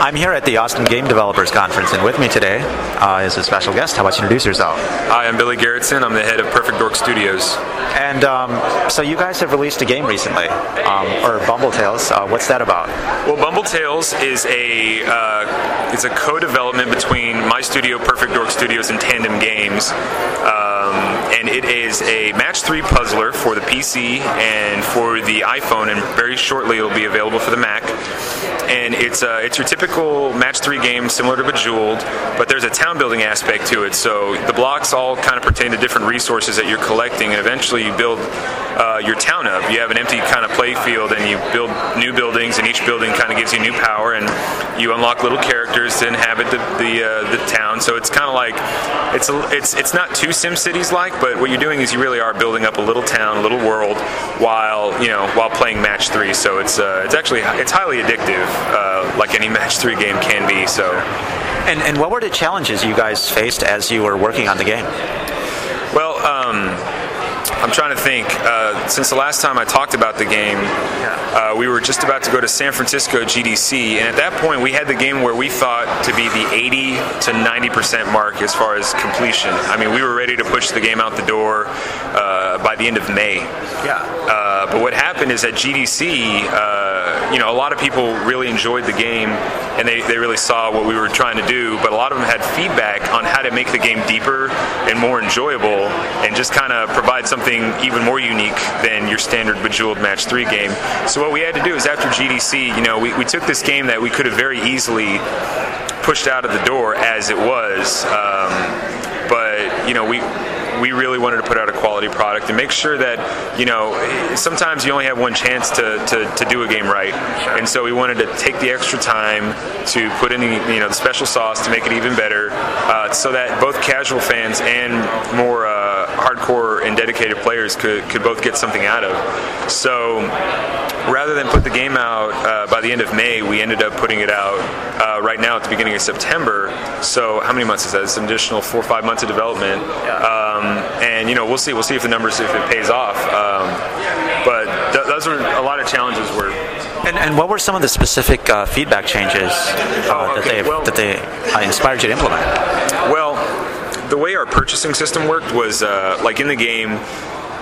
I'm here at the Austin Game Developers Conference, and with me today uh, is a special guest. How about you introduce yourself? Hi, I'm Billy Gerritsen. I'm the head of Perfect Dork Studios. And um, so you guys have released a game recently, um, or Bumble Tales. Uh, what's that about? Well, Bumble Tales is a uh, it's a co-development between my studio, Perfect Dork Studios, and Tandem Games. Um, and it is a match three puzzler for the PC and for the iPhone, and very shortly it'll be available for the Mac. And it's uh, it's your typical match three game, similar to Bejeweled, but there's a town building aspect to it. So the blocks all kind of pertain to different resources that you're collecting, and eventually you build uh, your town up. You have an empty kind of play field, and you build new buildings, and each building kind of gives you new power, and you unlock little characters to inhabit the the, uh, the town. So it's kind of like it's a, it's it's not too SimCities like, but what you're doing is you really are building up a little town, a little world, while you know while playing match three. So it's uh, it's actually it's highly addictive, uh, like any match three game can be. So. And, and what were the challenges you guys faced as you were working on the game? Well, um, I'm trying to think. Uh, since the last time I talked about the game, uh, we were just about to go to San Francisco GDC, and at that point, we had the game where we thought to be the 80 to 90 percent mark as far as completion. I mean, we were ready to push the game out the door uh, by the end of May. Yeah. Uh, but what happened is at GDC, uh, you know, a lot of people really enjoyed the game, and they, they really saw what we were trying to do. But a lot of them had feedback on how to make the game deeper and more enjoyable, and just kind of provide something even more unique than your standard Bejeweled Match 3 game. So what we had to do is after GDC, you know, we, we took this game that we could have very easily pushed out of the door as it was, um, but you know, we we really wanted to put out a quality product and make sure that you know sometimes you only have one chance to, to, to do a game right and so we wanted to take the extra time to put in the you know the special sauce to make it even better uh, so that both casual fans and more uh, hardcore and dedicated players could, could both get something out of so rather than put the game out uh, by the end of May, we ended up putting it out uh, right now at the beginning of September. So how many months is that? It's an additional four or five months of development. Um, and you know, we'll see. We'll see if the numbers if it pays off. Um, but th- those are a lot of challenges. Were And, and what were some of the specific uh, feedback changes uh, Oh, that okay. they Well- that they uh, inspired you to implement? The way our purchasing system worked was uh, like in the game.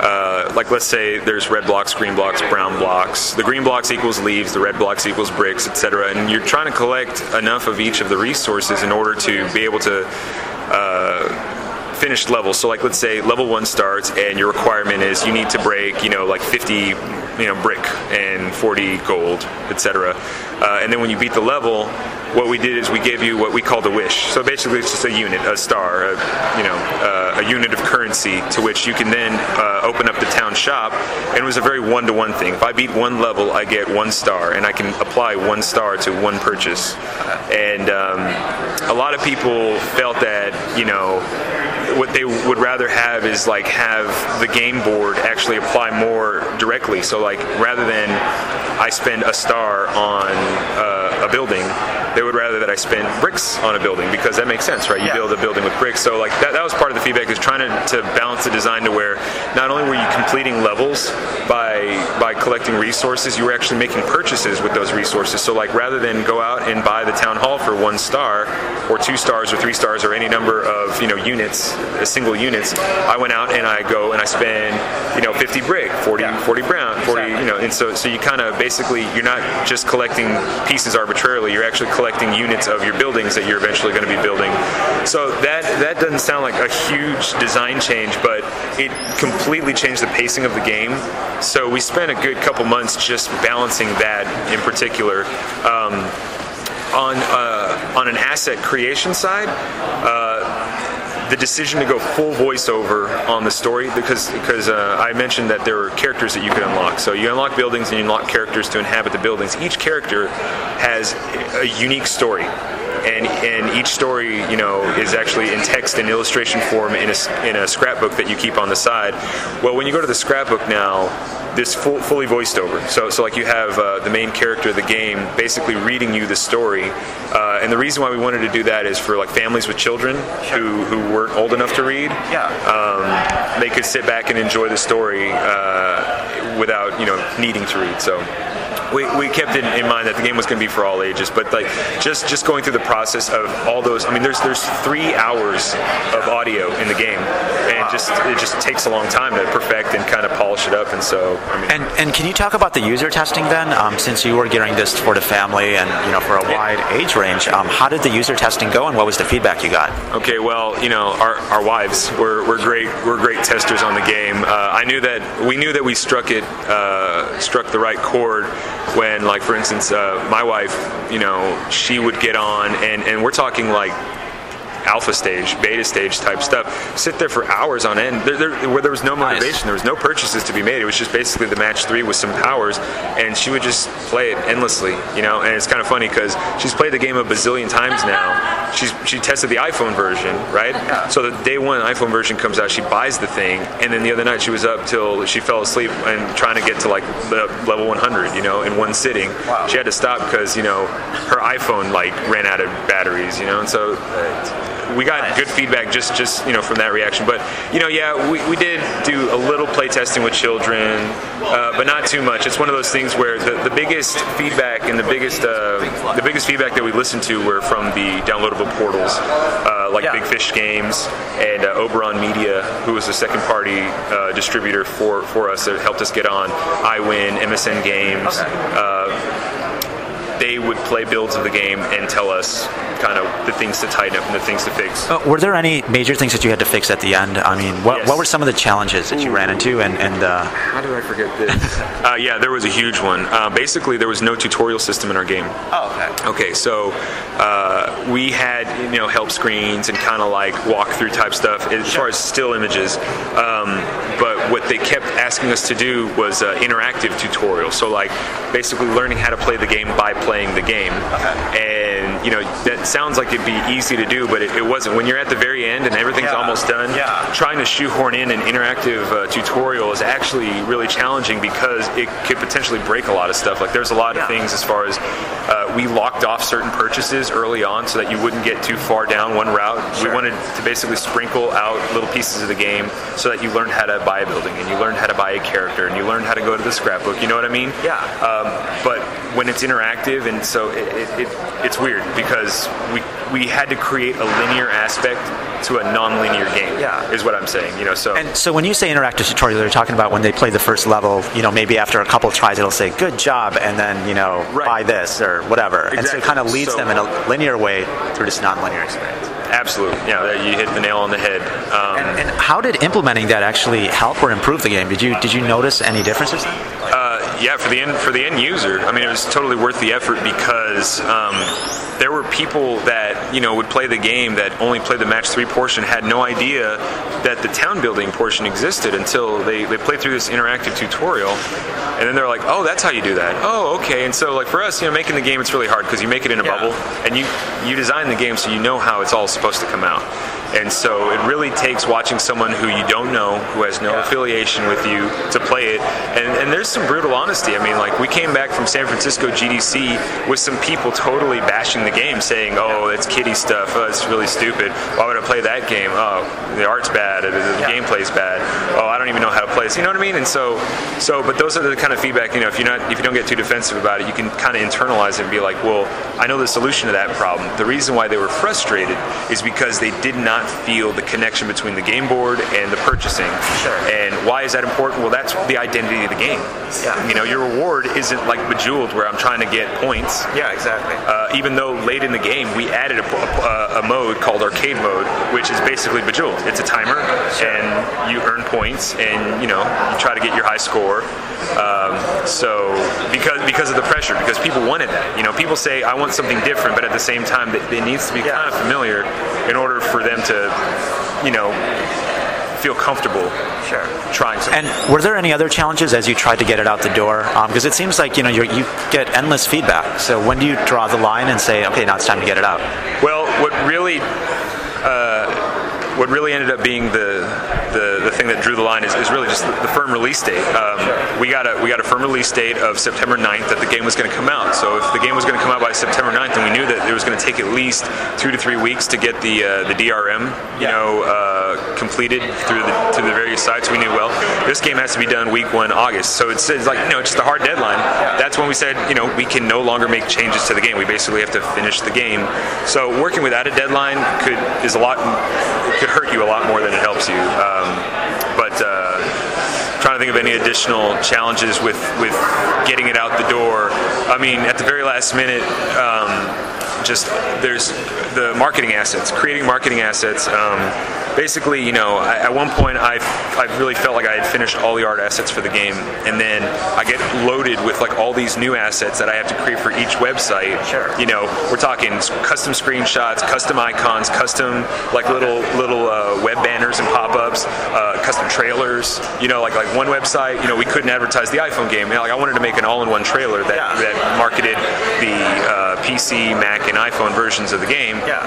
Uh, like let's say there's red blocks, green blocks, brown blocks. The green blocks equals leaves, the red blocks equals bricks, etc. And you're trying to collect enough of each of the resources in order to be able to uh, finish levels. So like let's say level one starts and your requirement is you need to break you know like 50 you know brick and 40 gold, etc. Uh, and then when you beat the level, what we did is we gave you what we called a wish. So basically, it's just a unit, a star, a, you know, uh, a unit of currency to which you can then uh, open up the town shop. And it was a very one-to-one thing. If I beat one level, I get one star, and I can apply one star to one purchase. And um, a lot of people felt that you know what they would rather have is like have the game board actually apply more directly. So like rather than I spend a star on uh, a building, they would rather that I spend bricks on a building because that makes sense, right? You Yeah. build a building with bricks. So like that, that was part of the feedback is trying to, to balance the design to where not only were you completing levels by by collecting resources, you were actually making purchases with those resources. So like rather than go out and buy the town hall for one star or two stars or three stars or any number of you know units, single units, I went out and I go and I spend you know 50 brick, 40 Yeah. 40 brown, 40 Exactly. you know, and so so you kind of basically you're not just collecting pieces arbitrarily. You're actually collecting units of your buildings that you're eventually going to be building. So that that doesn't sound like a huge design change, but it completely changed the pacing of the game. So we spent a good couple months just balancing that in particular. Um, on uh, on an asset creation side, uh, the decision to go full voiceover on the story because because uh, I mentioned that there were characters that you could unlock. So you unlock buildings and you unlock characters to inhabit the buildings. Each character has a unique story. And, and each story, you know, is actually in text and illustration form in a, in a scrapbook that you keep on the side. Well, when you go to the scrapbook now, this full, fully voiced over. So, so like you have uh, the main character of the game basically reading you the story. Uh, and the reason why we wanted to do that is for like families with children who, who weren't old enough to read. Yeah. Um, they could sit back and enjoy the story uh, without you know needing to read. So. We, we kept it in mind that the game was going to be for all ages, but like just just going through the process of all those. I mean, there's there's three hours of audio in the game, and just it just takes a long time to perfect and kind of polish it up. And so, I mean, And and can you talk about the user testing then? Um, since you were gearing this for the family and you know for a wide age range, um, how did the user testing go, and what was the feedback you got? Okay, well, you know, our, our wives were, were great. Were great testers on the game. Uh, I knew that we knew that we struck it, uh, struck the right chord when, like, for instance, uh, my wife, you know, she would get on, and, and we're talking like alpha stage, beta stage type stuff, sit there for hours on end, there, there, where there was no Nice. motivation, there was no purchases to be made. It was just basically the match three with some powers, and she would just play it endlessly, you know. And it's kind of funny because she's played the game a bazillion times now. She's she tested the iPhone version, right? Yeah. So the day one iPhone version comes out, she buys the thing, and then the other night she was up till she fell asleep and trying to get to like the level 100, you know, in one sitting. Wow. She had to stop because you know her iPhone like ran out of batteries, you know, and so. Uh, we got Nice. good feedback just just you know from that reaction but you know yeah we, we did do a little play testing with children uh, but not too much it's one of those things where the, the biggest feedback and the biggest uh, the biggest feedback that we listened to were from the downloadable portals uh, like Yeah. Big Fish Games and uh, Oberon Media who was the second party uh, distributor for for us that helped us get on iWin MSN Games they would play builds of the game and tell us kind of the things to tighten up and the things to fix. Uh, were there any major things that you had to fix at the end? I mean, what, Yes. what were some of the challenges that you ran into, and and uh, How did I forget this? uh, yeah, there was a huge one. Uh, basically, there was no tutorial system in our game. oh, okay. Okay, so uh, we had you know help screens and kind of like walkthrough type stuff as far as still images. Um, but what they kept asking us to do was uh, interactive tutorial. So like basically learning how to play the game by playing the game. And you know that sounds like it'd be easy to do, but it, it wasn't. When you're at the very end and everything's Yeah. almost done, Yeah. trying to shoehorn in an interactive uh, tutorial is actually really challenging because it could potentially break a lot of stuff. Like there's a lot of things as far as uh, we locked off certain purchases early on so that you wouldn't get too far down one route. Sure. We wanted to basically sprinkle out little pieces of the game so that you learned how to buy a building and you learned how to buy a character and you learned how to go to the scrapbook. You know what I mean? Yeah. Um, but when it's interactive and so it, it, it, it's weird because we we had to create a linear aspect to a non-linear game. Yeah. Is what I'm saying. You know. So. And so when you say interactive tutorial, you're talking about when they play the first level. You know, maybe after a couple tries, it'll say "good job," and then you know, Right. buy this or whatever, and so it kind of leads So- them in a linear way through this non-linear experience. Absolutely. Yeah, you hit the nail on the head. Um, And, and how did implementing that actually help or improve the game? Did you did you notice any differences? Uh, yeah, for the end for the end user, I mean, it was totally worth the effort because um, there were people that you know would play the game that only played the match three portion, had no idea that the town building portion existed until they they played through this interactive tutorial, and then they're like, oh, that's how you do that. Oh, okay. And so like for us, you know, making the game it's really hard because you make it in a Yeah. bubble and you you design the game so you know how it's all supposed to come out. And so it really takes watching someone who you don't know, who has no Yeah. affiliation with you, to play it. And, and there's some brutal honesty. I mean, like we came back from San Francisco GDC with some people totally bashing the game, saying, "Oh, that's kiddie stuff. Oh, it's really stupid. Why would I play that game? Oh, the art's bad. The, the Yeah. gameplay's bad. Oh, I don't even know how to play this. You know what I mean? And so, so, but those are the kind of feedback. You know, if you're not, if you don't get too defensive about it, you can kind of internalize it and be like, well, I know the solution to that problem. The reason why they were frustrated is because they did not feel the connection between the game board and the purchasing. Sure. And why is that important? Well, that's the identity of the game. Yeah. You know, your reward isn't like Bejeweled, where I'm trying to get points. Yeah, exactly. Uh, even though late in the game we added a, a, a mode called arcade mode, which is basically Bejeweled. It's a timer, and you earn points, and you know you try to get your high score. Um, so because because of the pressure, because people wanted that. You know, people say I want something different, but at the same time, it, it needs to be Yeah. kind of familiar in order for them to, you know, feel comfortable Sure. trying something. And were there any other challenges as you tried to get it out the door? Um, because it seems like you know you you get endless feedback. So when do you draw the line and say, okay, now it's time to get it out? Well, what really what really ended up being the, the, the thing that drew the line is, is really just the, the firm release date. Um, we got a we got a firm release date of September 9th that the game was going to come out. So if the game was going to come out by September 9th, then we knew that it was going to take at least two to three weeks to get the uh, the DRM, you Yeah. know, uh, completed through the through the various sites. We knew well this game has to be done week one August. So it's, it's like you know it's just a hard deadline. That's when we said you know we can no longer make changes to the game. We basically have to finish the game. So working without a deadline could is a lot could hurt you a lot more than it helps you. Um, but uh, trying to think of any additional challenges with with getting it out the door. I mean, at the very last minute. Um, just there's the marketing assets, creating marketing assets. Um, basically, you know, I, at one point I I really felt like I had finished all the art assets for the game, and then I get loaded with like all these new assets that I have to create for each website. Sure. You know, we're talking custom screenshots, custom icons, custom like little little uh, web banners and pop-ups, uh, custom trailers. You know, like like one website, you know, we couldn't advertise the iPhone game. You know, like I wanted to make an all-in-one trailer that Yeah. that marketed the uh, PC, Mac, and iPhone versions of the game. Yeah.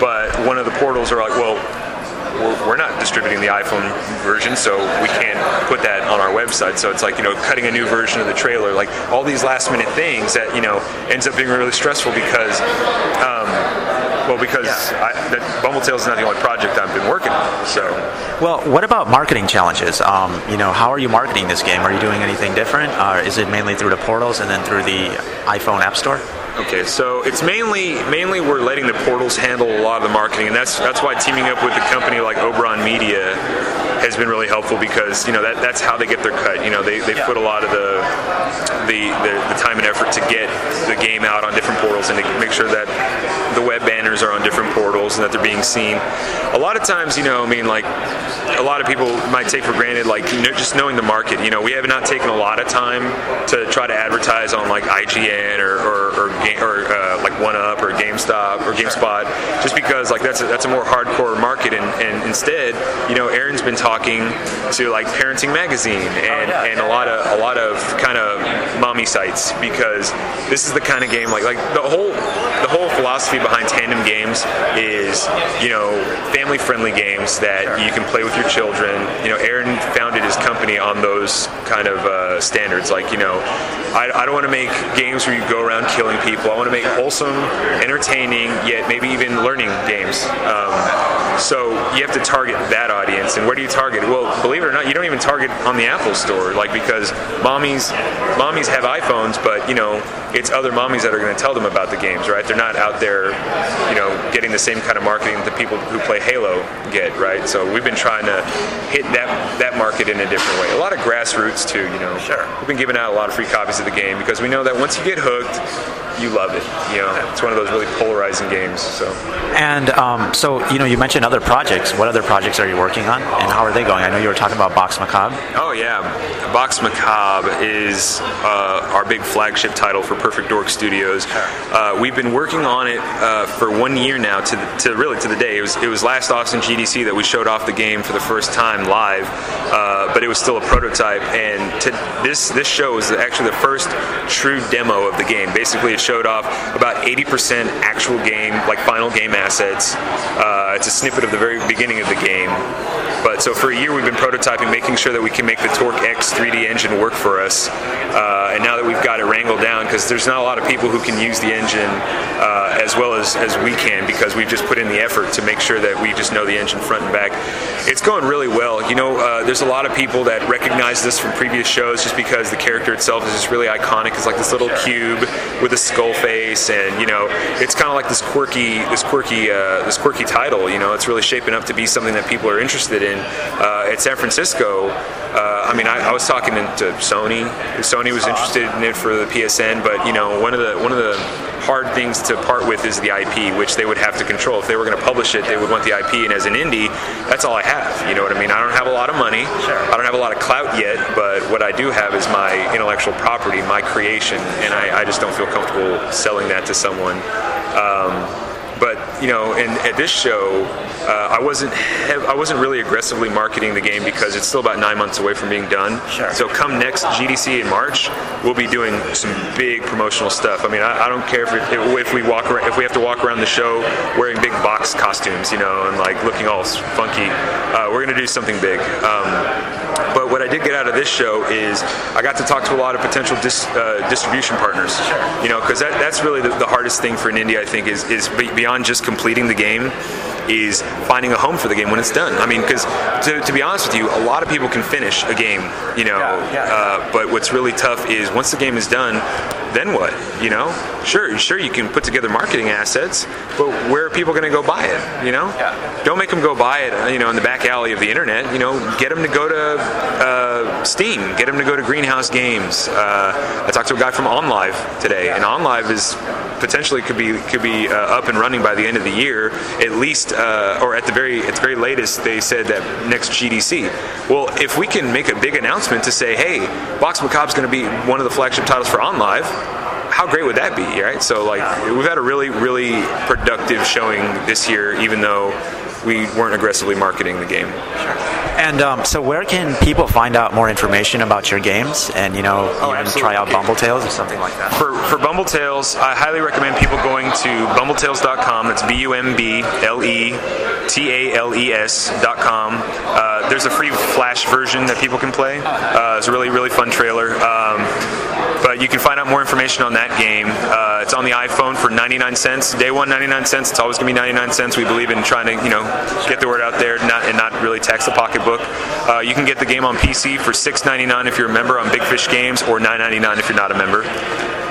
But one of the portals are like, well, we're, we're not distributing the iPhone version, so we can't put that on our website. So it's like, you know, cutting a new version of the trailer, like all these last minute things that, you know, ends up being really stressful because, um, well, because I, that Bumble Tales is not the only project I've been working on. So, Well, what about marketing challenges? Um, you know, how are you marketing this game? Are you doing anything different? Uh, is it mainly through the portals and then through the iPhone App Store? Okay, so it's mainly mainly we're letting the portals handle a lot of the marketing, and that's that's why teaming up with a company like Oberon Media has been really helpful because you know that that's how they get their cut. You know, they, they Yeah. put a lot of the, the the the time and effort to get the game out on different portals and to make sure that the web banners are on and that they're being seen. A lot of times, you know, I mean, like a lot of people might take for granted, like you know, just knowing the market. You know, we have not taken a lot of time to try to advertise on like IGN or or, or, or uh, like One Up or GameStop or GameSpot, just because like that's a, that's a more hardcore market. And, and instead, you know, Aaron's been talking to like Parenting Magazine and, yeah, and yeah, a lot of a lot of kind of mommy sites because this is the kind of game like like the whole the whole philosophy behind tandem games is you know family friendly games that you can play with your children. You know aaron founded his company on those kind of uh, standards. Like you know I, I don't want to make games where you go around killing people. I want to make wholesome entertaining yet maybe even learning games. Um, so you have to target that audience and where do you target? Well believe it or not you don't even target on the apple store like because mommies mommies have iphones but you know it's other mommies that are going to tell them about the games right? They're not out there you know getting the same kind of marketing that the people who play halo get right so we've been trying to hit that that market in a different way a lot of grassroots too you know Sure. we've been giving out a lot of free copies of the game because we know that once you get hooked you love it you know it's one of those really polarizing games so And um, so, you know, you mentioned other projects. What other projects are you working on, and how are they going? I know you were talking about Box Macabre. Oh yeah, Box Macabre is uh, our big flagship title for Perfect Dork Studios. Uh, we've been working on it uh, for one year now, to, the, to really to the day. It was it was last Austin GDC that we showed off the game for the first time live, uh, but it was still a prototype. And to, this this show was actually the first true demo of the game. Basically, it showed off about 80% actual game, like final game assets. Uh, it's a snippet of the very beginning of the game. But so for a year we've been prototyping, making sure that we can make the Torque X 3D engine work for us. Uh, and now that we've got it wrangled down, because there's not a lot of people who can use the engine uh, as well as, as we can, because we've just put in the effort to make sure that we just know the engine front and back. It's going really well. You know, uh, there's a lot of people that recognize this from previous shows just because the character itself is just really iconic. It's like this little cube with a skull face, and you know, it's kind of like this quirky, this quirky, uh, this quirky title. You know, it's really shaping up to be something that people are interested in. Uh, at San Francisco, uh, I mean, I, I was talking to to Sony. Sony was interested in it for the PSN, but you know, one of the one of the hard things to part with is the IP, which they would have to control. If they were going to publish it, they would want the IP, and as an indie, that's all I have. You know what I mean? I don't have a lot of money. Sure. I don't have a lot of clout yet, but what I do have is my intellectual property, my creation, and I, I just don't feel comfortable selling that to someone. Um, but you know, and at this show, uh, I wasn't hev- I wasn't really aggressively marketing the game because it's still about nine months away from being done. Sure. So come next GDC in March, we'll be doing some big promotional stuff. I mean, I, I don't care if, it, if we walk around, if we have to walk around the show wearing big box costumes, you know, and like looking all funky. Uh, we're gonna do something big. Um, but what I did get out of this show is I got to talk to a lot of potential dis, uh, distribution partners. Sure. You know, because that, that's really the, the, hardest thing for an indie, I think, is, is beyond just completing the game is finding a home for the game when it's done. I mean, because to, to, be honest with you, a lot of people can finish a game, you know, yeah, yeah. Uh, but what's really tough is once the game is done, then what? You know, sure, sure, you can put together marketing assets, but where are people going to go buy it? You know, yeah. don't make them go buy it. You know, in the back alley of the internet. You know, get them to go to uh, Steam, get them to go to Greenhouse Games. Uh, I talked to a guy from OnLive today, yeah. and OnLive is potentially could be could be uh, up and running by the end of the year, at least, uh, or at the very at the very latest. They said that next GDC. Well, if we can make a big announcement to say, hey, Vox Macabre's going to be one of the flagship titles for OnLive how great would that be, right? So like we've had a really really productive showing this year, even though we weren't aggressively marketing the game. And um, so, where can people find out more information about your games, and you know, oh, even try out Bumble Tales or something like that? For for Bumble Tales, I highly recommend people going to bumbletales.com. That's b u m b l e t a l e s.com. Uh, there's a free Flash version that people can play. Uh, it's a really really fun trailer. Um, but you can find out more information on that game. Uh, it's on the iPhone for 99 cents. Day one, 99 cents. It's always going to be 99 cents. We believe in trying to, you know, get the word out there not, and not really tax the pocketbook. Uh, you can get the game on PC for 6.99 if you're a member on Big Fish Games, or 9.99 if you're not a member.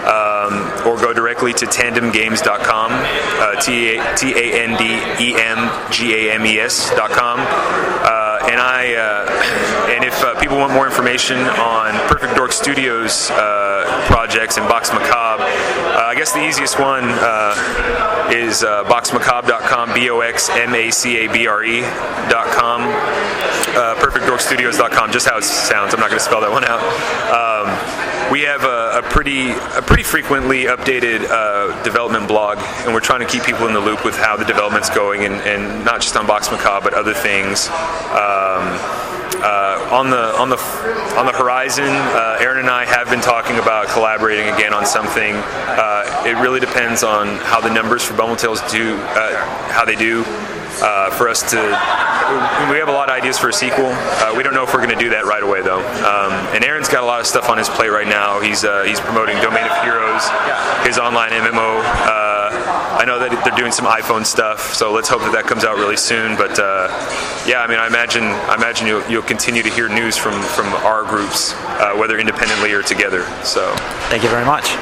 Um, or go directly to tandemgames.com, uh, T A N D E M G A M E S.com. Uh, and I, uh, and if uh, people want more information on Perfect Dork Studios uh, projects and Box Macabre, uh, I guess the easiest one uh, is uh, voxmacabre.com, B O X M A C A B R E.com, uh, perfectdorkstudios.com, just how it sounds. I'm not going to spell that one out. Um, we have a, a, pretty a pretty frequently updated uh, development blog, and we're trying to keep people in the loop with how the development's going, and, and not just on Vox Macabre, but other things. Um, uh, on the on the on the horizon, uh, Aaron and I have been talking about collaborating again on something. Uh, it really depends on how the numbers for Bumble Tales do, uh, how they do. Uh, for us to, we have a lot of ideas for a sequel. Uh, we don't know if we're going to do that right away though. Um, and Aaron's got a lot of stuff on his plate right now. He's he's promoting Domain of Heroes, his online MMO. I know that they're doing some iPhone stuff, so let's hope that that comes out really soon. But uh, yeah, I mean, I imagine I imagine you'll, you'll continue to hear news from from our groups, uh, whether independently or together. So thank you very much.